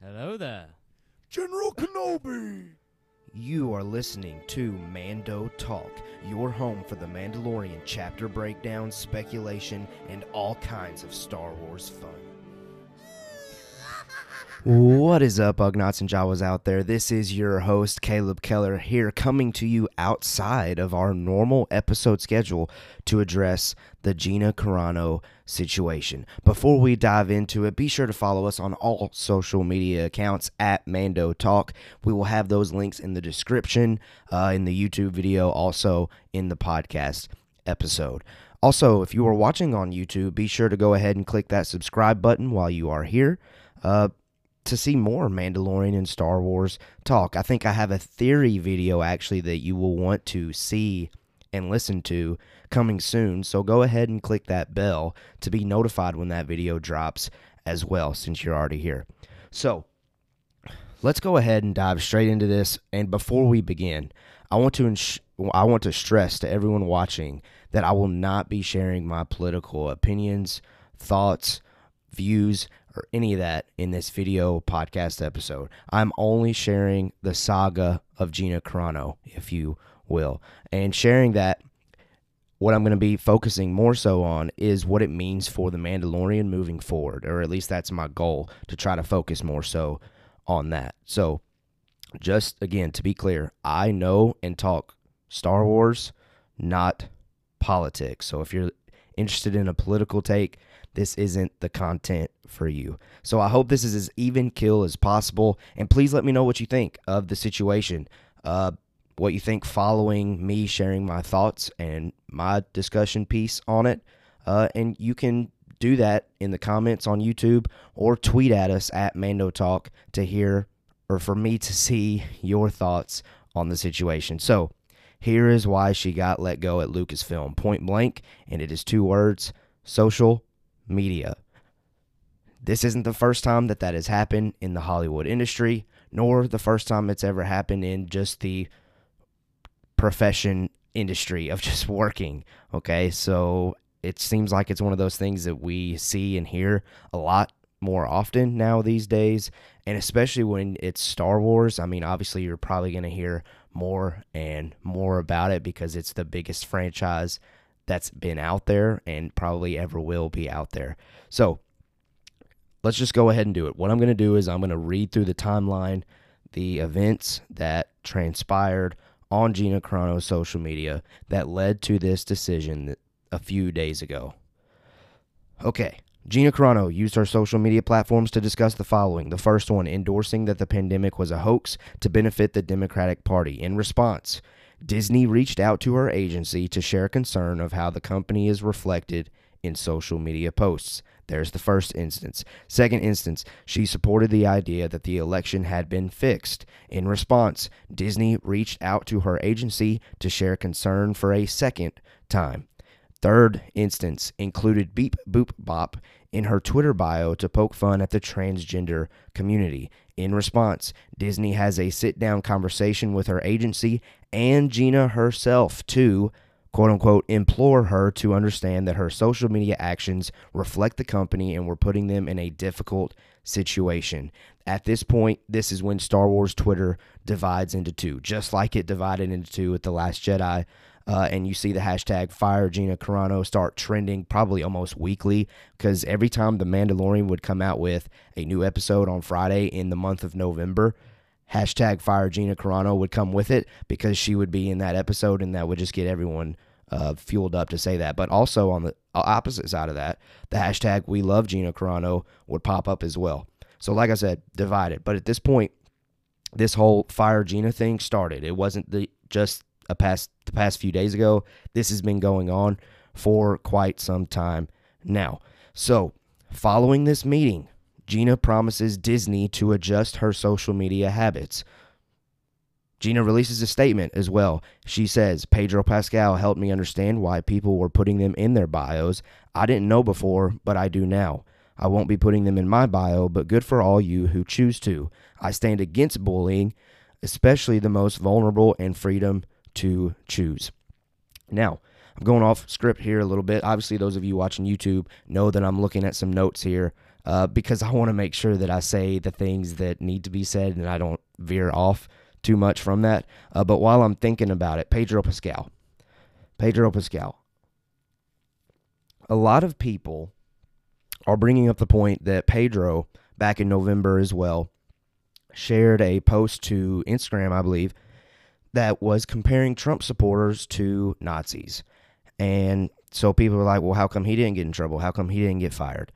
Hello there. General Kenobi! You are listening to Mando Talk, your home for the Mandalorian chapter breakdowns, speculation, and all kinds of Star Wars fun. What is up, Ugnaughts and Jawas out there? This is your host, Caleb Keller, here coming to you outside of our normal episode schedule to address the Gina Carano situation. Before we dive into it, be sure to follow us on all social media accounts at Mando Talk. We will have those links in the description, uh, in the YouTube video, also in the podcast episode. Also, if you are watching on YouTube, be sure to go ahead and click that subscribe button while you are here. Uh, to see more Mandalorian and Star Wars talk. I think I have a theory video actually that you will want to see and listen to coming soon. So go ahead and click that bell to be notified when that video drops as well, since you're already here. So let's go ahead and dive straight into this. And before we begin, I want to ins- I want to stress to everyone watching that I will not be sharing my political opinions, thoughts, views, or any of that in this video podcast episode. I'm only sharing the saga of Gina Carano, if you will, and sharing that. What I'm going to be focusing more so on is what it means for the Mandalorian moving forward, or at least that's my goal to try to focus more so on that. So, just again, to be clear, I know and talk Star Wars, not politics. So, if you're interested in a political take, this isn't the content for you. So I hope this is as even kill as possible. And please let me know what you think of the situation. Uh, what you think following me sharing my thoughts and my discussion piece on it. Uh, and you can do that in the comments on YouTube or tweet at us at Mando Talk to hear or for me to see your thoughts on the situation. So here is why she got let go at Lucasfilm point blank, and it is two words social media. This isn't the first time that that has happened in the Hollywood industry, nor the first time it's ever happened in just the profession industry of just working. Okay, so it seems like it's one of those things that we see and hear a lot more often now these days, and especially when it's Star Wars. I mean, obviously, you're probably going to hear more and more about it because it's the biggest franchise that's been out there and probably ever will be out there. So let's just go ahead and do it. What I'm going to do is I'm going to read through the timeline, the events that transpired on Gina Carano's social media that led to this decision a few days ago. Okay. Gina Carano used her social media platforms to discuss the following. The first one, endorsing that the pandemic was a hoax to benefit the Democratic Party. In response, Disney reached out to her agency to share concern of how the company is reflected in social media posts. There's the first instance. Second instance, she supported the idea that the election had been fixed. In response, Disney reached out to her agency to share concern for a second time. Third instance included Beep Boop Bop in her Twitter bio to poke fun at the transgender community. In response, Disney has a sit down conversation with her agency and Gina herself to quote unquote implore her to understand that her social media actions reflect the company and were putting them in a difficult situation. At this point, this is when Star Wars Twitter divides into two, just like it divided into two with The Last Jedi. Uh, and you see the hashtag fire Gina Carano start trending probably almost weekly because every time The Mandalorian would come out with a new episode on Friday in the month of November, hashtag fire Gina Carano would come with it because she would be in that episode and that would just get everyone uh, fueled up to say that. But also on the opposite side of that, the hashtag we love Gina Carano would pop up as well. So, like I said, divided. But at this point, this whole fire Gina thing started. It wasn't the just a past the past few days ago. This has been going on for quite some time now. So, following this meeting, Gina promises Disney to adjust her social media habits. Gina releases a statement as well. She says, Pedro Pascal helped me understand why people were putting them in their bios. I didn't know before, but I do now. I won't be putting them in my bio, but good for all you who choose to. I stand against bullying, especially the most vulnerable, and freedom to choose. Now, I'm going off script here a little bit. Obviously, those of you watching YouTube know that I'm looking at some notes here uh, because I want to make sure that I say the things that need to be said and I don't veer off too much from that. Uh, but while I'm thinking about it, Pedro Pascal. Pedro Pascal. A lot of people are bringing up the point that Pedro, back in November as well, shared a post to Instagram, I believe, that was comparing Trump supporters to Nazis. And so people were like, well, how come he didn't get in trouble? How come he didn't get fired?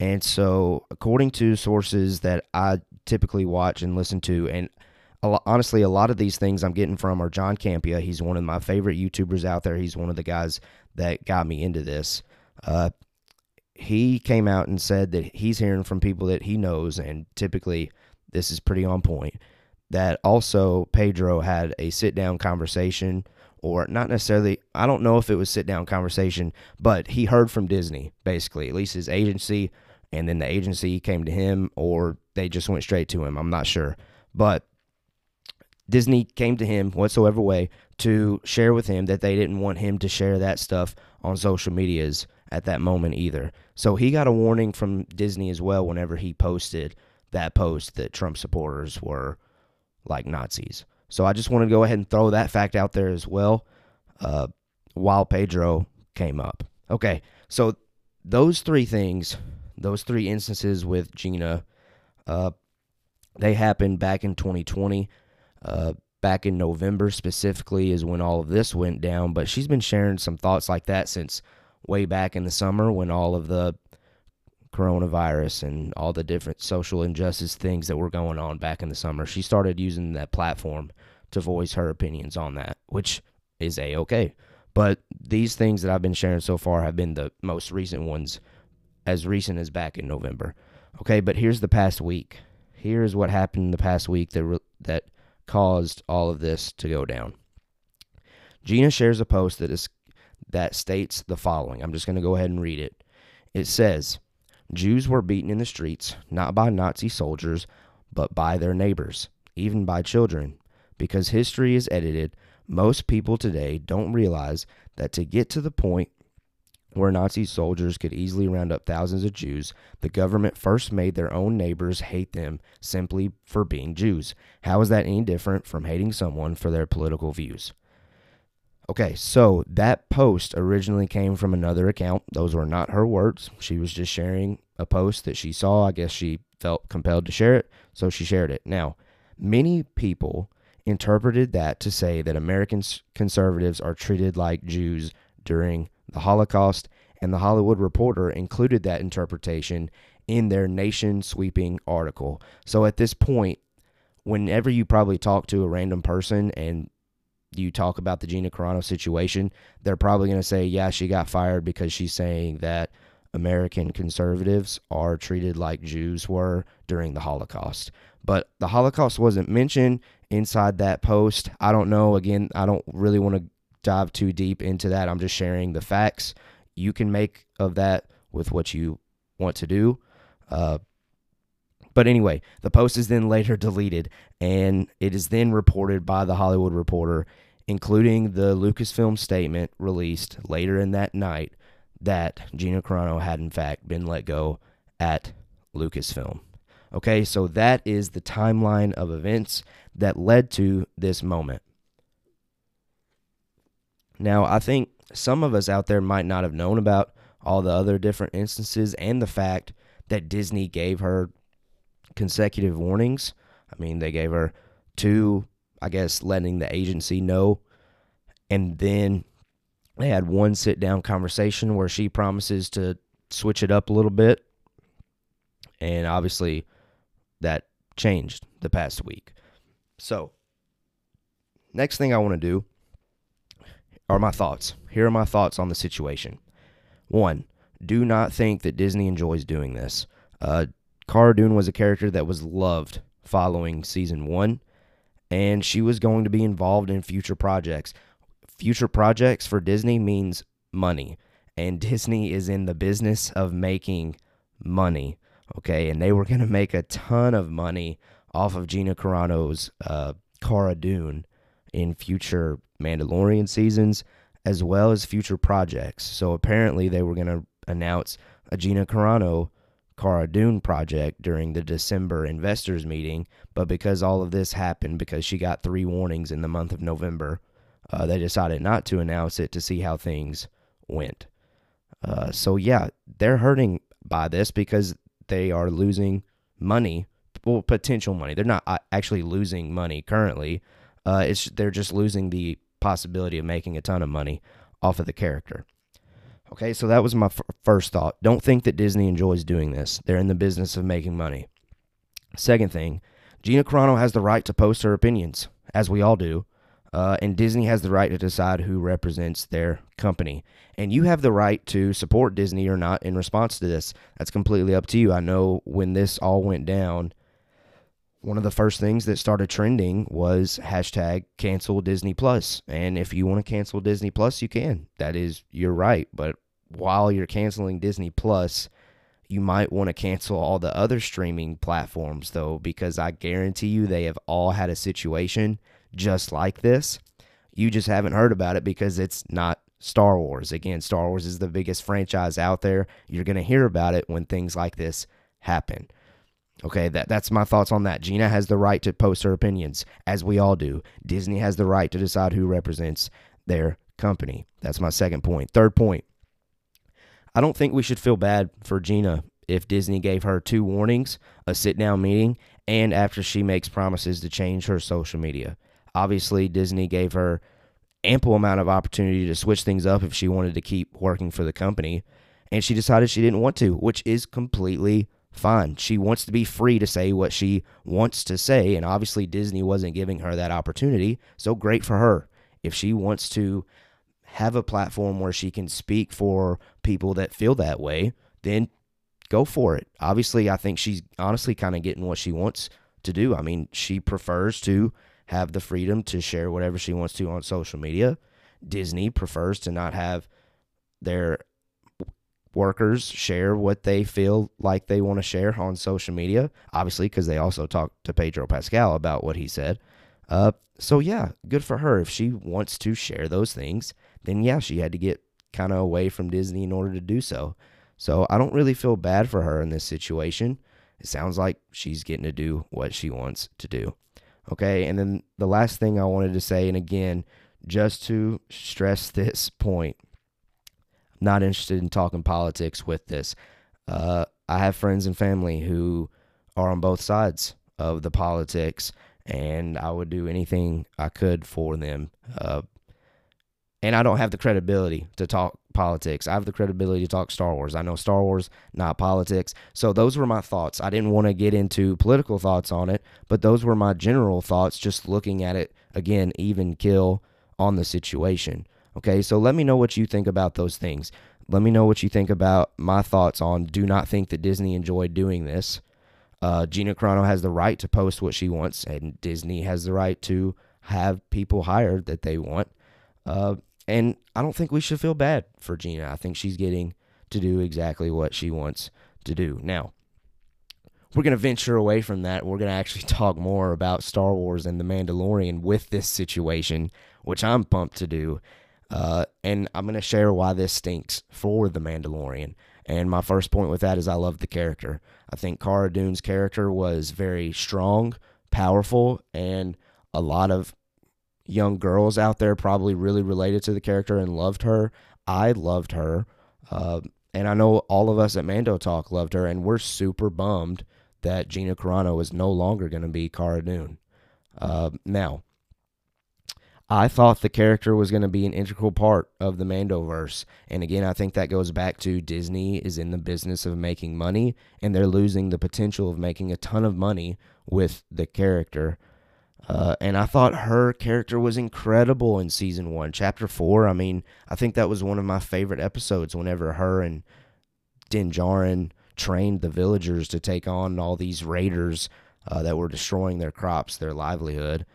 And so, according to sources that I typically watch and listen to, and honestly, a lot of these things I'm getting from are Jon Campea. He's one of my favorite YouTubers out there. He's one of the guys that got me into this. Uh, he came out and said that he's hearing from people that he knows, and typically this is pretty on point. That also Pedro had a sit down conversation, or not necessarily, I don't know if it was sit down conversation, but he heard from Disney, basically, at least his agency, and then the agency came to him, or they just went straight to him. I'm not sure. But Disney came to him whatsoever way to share with him that they didn't want him to share that stuff on social medias at that moment either. So he got a warning from Disney as well whenever he posted that post that Trump supporters were like Nazis. So I just want to go ahead and throw that fact out there as well uh, while Pedro came up. Okay, so those three things, those three instances with Gina, uh, they happened back in 2020. Uh, back in November specifically is when all of this went down, but she's been sharing some thoughts like that since way back in the summer when all of the coronavirus and all the different social injustice things that were going on back in the summer. She started using that platform to voice her opinions on that, which is a okay. But these things that I've been sharing so far have been the most recent ones, as recent as back in November. Okay, but here's the past week. Here's what happened in the past week that re- that caused all of this to go down. Gina shares a post that is that states the following. I'm just going to go ahead and read it. It says, Jews were beaten in the streets, not by Nazi soldiers, but by their neighbors, even by children. Because history is edited, most people today don't realize that to get to the point where Nazi soldiers could easily round up thousands of Jews, the government first made their own neighbors hate them simply for being Jews. How is that any different from hating someone for their political views? Okay, so that post originally came from another account. Those were not her words. She was just sharing a post that she saw. I guess she felt compelled to share it, so she shared it. Now, many people interpreted that to say that American conservatives are treated like Jews during the Holocaust, and the Hollywood Reporter included that interpretation in their nation sweeping article. So at this point, whenever you probably talk to a random person and you talk about the Gina Carano situation, they're probably going to say, yeah, she got fired because she's saying that American conservatives are treated like Jews were during the Holocaust. But the Holocaust wasn't mentioned inside that post. I don't know. Again, I don't really want to dive too deep into that. I'm just sharing the facts. You can make of that with what you want to do. Uh, but anyway, the post is then later deleted, and it is then reported by the Hollywood Reporter, including the Lucasfilm statement released later in that night that Gina Carano had in fact been let go at Lucasfilm. Okay, so that is the timeline of events that led to this moment. Now, I think some of us out there might not have known about all the other different instances and the fact that Disney gave her consecutive warnings. I mean, they gave her two, I guess, letting the agency know. And then they had one sit down conversation where she promises to switch it up a little bit. And obviously, that changed the past week. So, next thing I want to do are my thoughts. Here are my thoughts on the situation. One, do not think that Disney enjoys doing this. Uh, Cara Dune was a character that was loved following season one, and she was going to be involved in future projects. Future projects for Disney means money, and Disney is in the business of making money. Okay, and they were going to make a ton of money off of Gina Carano's uh, Cara Dune in future Mandalorian seasons as well as future projects. So apparently they were going to announce a Gina Carano Cara Dune project during the December investors meeting, but because all of this happened, because she got three warnings in the month of November, uh, they decided not to announce it to see how things went. Uh, so, yeah, they're hurting by this because they are losing money, well, potential money. They're not uh, actually losing money currently. Uh, it's they're just losing the possibility of making a ton of money off of the character. Okay, so that was my f- first thought. Don't think that Disney enjoys doing this. They're in the business of making money. Second thing, Gina Carano has the right to post her opinions, as we all do. Uh, and Disney has the right to decide who represents their company. And you have the right to support Disney or not in response to this. That's completely up to you. I know when this all went down, one of the first things that started trending was hashtag cancel Disney Plus. And if you want to cancel Disney Plus, you can. That is your right. But while you're canceling Disney Plus, you might want to cancel all the other streaming platforms, though, because I guarantee you they have all had a situation just like this. You just haven't heard about it because it's not Star Wars. Again, Star Wars is the biggest franchise out there. You're going to hear about it when things like this happen. Okay, that, that's my thoughts on that. Gina has the right to post her opinions, as we all do. Disney has the right to decide who represents their company. That's my second point. Third point I don't think we should feel bad for Gina if Disney gave her two warnings, a sit down meeting, and after she makes promises to change her social media. Obviously, Disney gave her ample amount of opportunity to switch things up if she wanted to keep working for the company, and she decided she didn't want to, which is completely fine. She wants to be free to say what she wants to say, and obviously Disney wasn't giving her that opportunity, so great for her. If she wants to have a platform where she can speak for people that feel that way, then go for it. Obviously, I think she's honestly kind of getting what she wants to do. I mean, she prefers to have the freedom to share whatever she wants to on social media. Disney prefers to not have their workers share what they feel like they want to share on social media, obviously, because they also talked to Pedro Pascal about what he said. Uh, so, yeah, good for her. If she wants to share those things, then yeah, she had to get kind of away from Disney in order to do so. So, I don't really feel bad for her in this situation. It sounds like she's getting to do what she wants to do. Okay, and then the last thing I wanted to say, and again, just to stress this point, not interested in talking politics with this. Uh, I have friends and family who are on both sides of the politics, and I would do anything I could for them. Uh, and I don't have the credibility to talk politics. I have the credibility to talk Star Wars. I know Star Wars, not politics. So those were my thoughts. I didn't want to get into political thoughts on it, but those were my general thoughts just looking at it again, even kill on the situation. Okay, so let me know what you think about those things. Let me know what you think about my thoughts on do not think that Disney enjoyed doing this. Uh, Gina Carano has the right to post what she wants, and Disney has the right to have people hired that they want. Uh, and I don't think we should feel bad for Gina. I think she's getting to do exactly what she wants to do. Now, we're going to venture away from that. We're going to actually talk more about Star Wars and The Mandalorian with this situation, which I'm pumped to do. Uh, and I'm going to share why this stinks for The Mandalorian. And my first point with that is I love the character. I think Cara Dune's character was very strong, powerful, and a lot of young girls out there probably really related to the character and loved her. I loved her. Uh, and I know all of us at Mando Talk loved her, and we're super bummed that Gina Carano is no longer going to be Cara Dune. Uh, now, I thought the character was going to be an integral part of the Mandoverse. And again, I think that goes back to Disney is in the business of making money, and they're losing the potential of making a ton of money with the character. Uh, and I thought her character was incredible in season one, chapter four. I mean, I think that was one of my favorite episodes. Whenever her and Din Djarin trained the villagers to take on all these raiders uh, that were destroying their crops, their livelihood,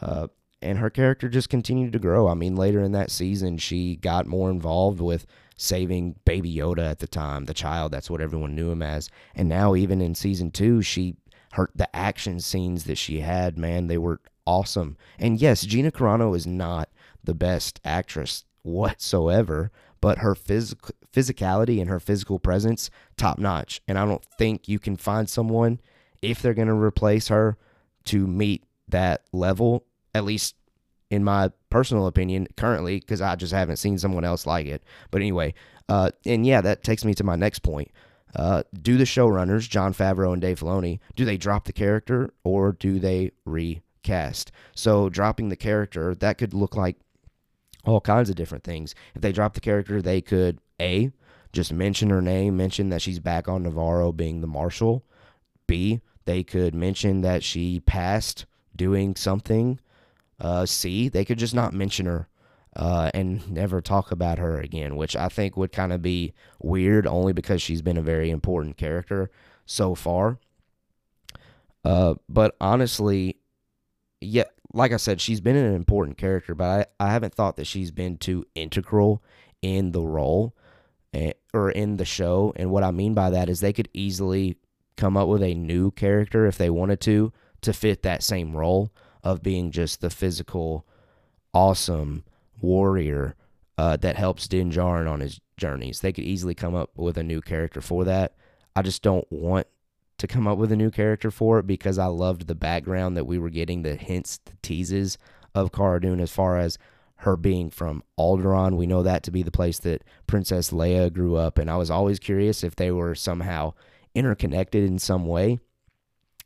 uh, and her character just continued to grow. I mean, later in that season, she got more involved with saving Baby Yoda at the time, the child. That's what everyone knew him as. And now, even in season two, she her the action scenes that she had, man, they were awesome. And yes, Gina Carano is not the best actress whatsoever, but her physical physicality and her physical presence top notch. And I don't think you can find someone if they're going to replace her to meet that level, at least in my personal opinion, currently, because I just haven't seen someone else like it. But anyway, uh, and yeah, that takes me to my next point. Uh, do the showrunners, Jon Favreau and Dave Filoni, do they drop the character or do they recast? So, dropping the character, that could look like all kinds of different things. If they drop the character, they could A, just mention her name, mention that she's back on Nevarro being the marshal. B, they could mention that she passed doing something. Uh, C, they could just not mention her uh, and never talk about her again, which I think would kind of be weird only because she's been a very important character so far. Uh, but honestly, yeah, like I said, she's been an important character, but I, I haven't thought that she's been too integral in the role eh, or in the show. And what I mean by that is they could easily come up with a new character if they wanted to to fit that same role of being just the physical, awesome warrior uh, that helps Din Djarin on his journeys. They could easily come up with a new character for that. I just don't want to come up with a new character for it because I loved the background that we were getting, the hints, the teases of Cara Dune as far as her being from Alderaan. We know that to be the place that Princess Leia grew up, and I was always curious if they were somehow interconnected in some way.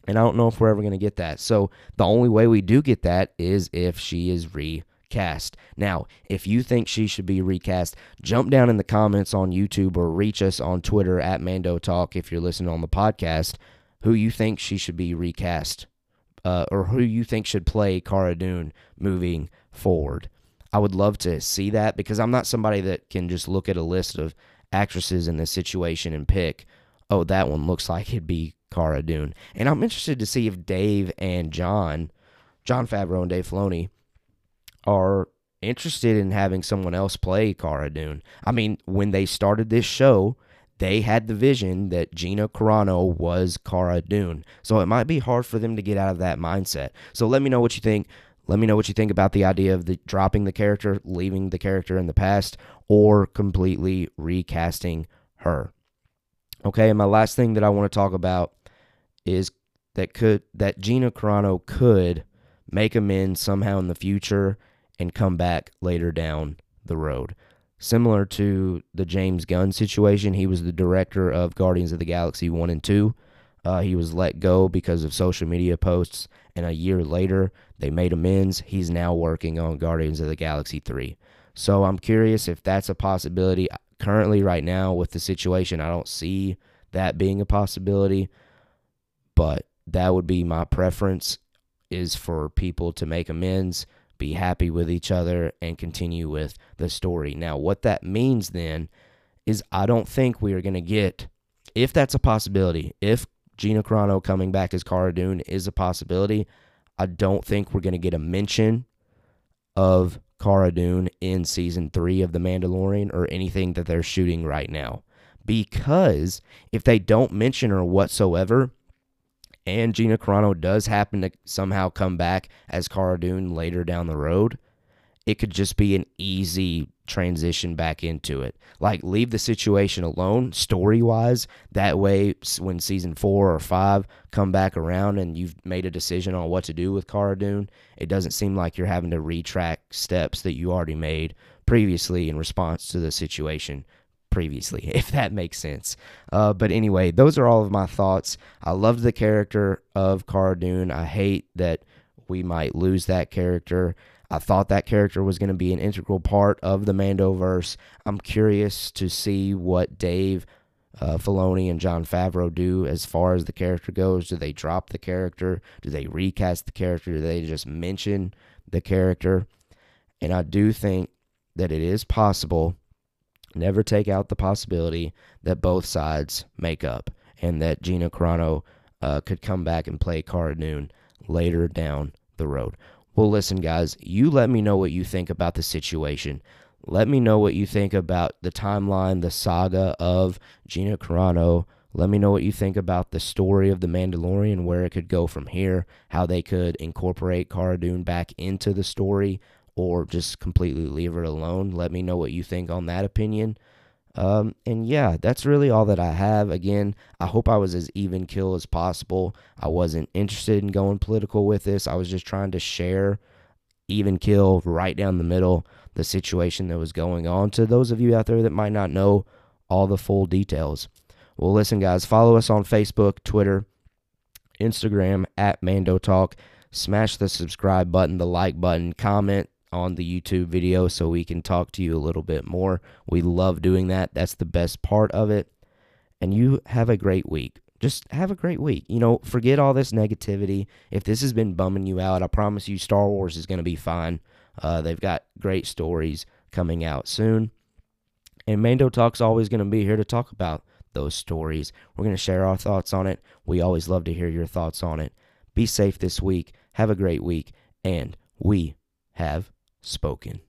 And I don't know if we're ever going to get that. So the only way we do get that is if she is recast. Now, if you think she should be recast, jump down in the comments on YouTube or reach us on Twitter at Mando Talk if you're listening on the podcast, who you think she should be recast uh, or who you think should play Cara Dune moving forward. I would love to see that because I'm not somebody that can just look at a list of actresses in this situation and pick, oh, that one looks like it'd be Cara Dune. And I'm interested to see if Dave and Jon, Jon Favreau and Dave Filoni, are interested in having someone else play Cara Dune. I mean, when they started this show, they had the vision that Gina Carano was Cara Dune. So it might be hard for them to get out of that mindset. So let me know what you think. Let me know what you think about the idea of the dropping the character, leaving the character in the past, or completely recasting her. Okay, and my last thing that I want to talk about is that could that Gina Carano could make amends somehow in the future and come back later down the road. Similar to the James Gunn situation, he was the director of Guardians of the Galaxy 1 and 2. Uh, he was let go because of social media posts, and a year later, they made amends. He's now working on Guardians of the Galaxy 3. So I'm curious if that's a possibility. Currently, right now, with the situation, I don't see that being a possibility, but that would be my preference is for people to make amends be happy with each other, and continue with the story. Now, what that means then is I don't think we are going to get, if that's a possibility, if Gina Carano coming back as Cara Dune is a possibility, I don't think we're going to get a mention of Cara Dune in season three of The Mandalorian or anything that they're shooting right now. Because if they don't mention her whatsoever, and Gina Carano does happen to somehow come back as Cara Dune later down the road, it could just be an easy transition back into it. Like leave the situation alone story wise. That way, when season four or five come back around and you've made a decision on what to do with Cara Dune, it doesn't seem like you're having to retract steps that you already made previously in response to the situation previously, if that makes sense. Uh, but anyway, those are all of my thoughts. I loved the character of Cara Dune. I hate that we might lose that character. I thought that character was going to be an integral part of the Mandoverse. I'm curious to see what Dave uh, Filoni and Jon Favreau do as far as the character goes. Do they drop the character? Do they recast the character? Do they just mention the character? And I do think that it is possible never take out the possibility that both sides make up and that Gina Carano uh, could come back and play Cara Dune later down the road. Well, listen, guys, you let me know what you think about the situation. Let me know what you think about the timeline, the saga of Gina Carano. Let me know what you think about the story of The Mandalorian, where it could go from here, how they could incorporate Cara Dune back into the story, or just completely leave it alone. Let me know what you think on that opinion. Um, and yeah, that's really all that I have. Again, I hope I was as even kill as possible. I wasn't interested in going political with this. I was just trying to share even kill right down the middle the situation that was going on to those of you out there that might not know all the full details. Well, listen, guys, follow us on Facebook, Twitter, Instagram at Mando Talk. Smash the subscribe button, the like button, comment on the YouTube video so we can talk to you a little bit more. We love doing that. That's the best part of it. And you have a great week. Just have a great week. You know, forget all this negativity. If this has been bumming you out, I promise you Star Wars is going to be fine. Uh, they've got great stories coming out soon. And Mando Talk's always going to be here to talk about those stories. We're going to share our thoughts on it. We always love to hear your thoughts on it. Be safe this week. Have a great week. And we have spoken.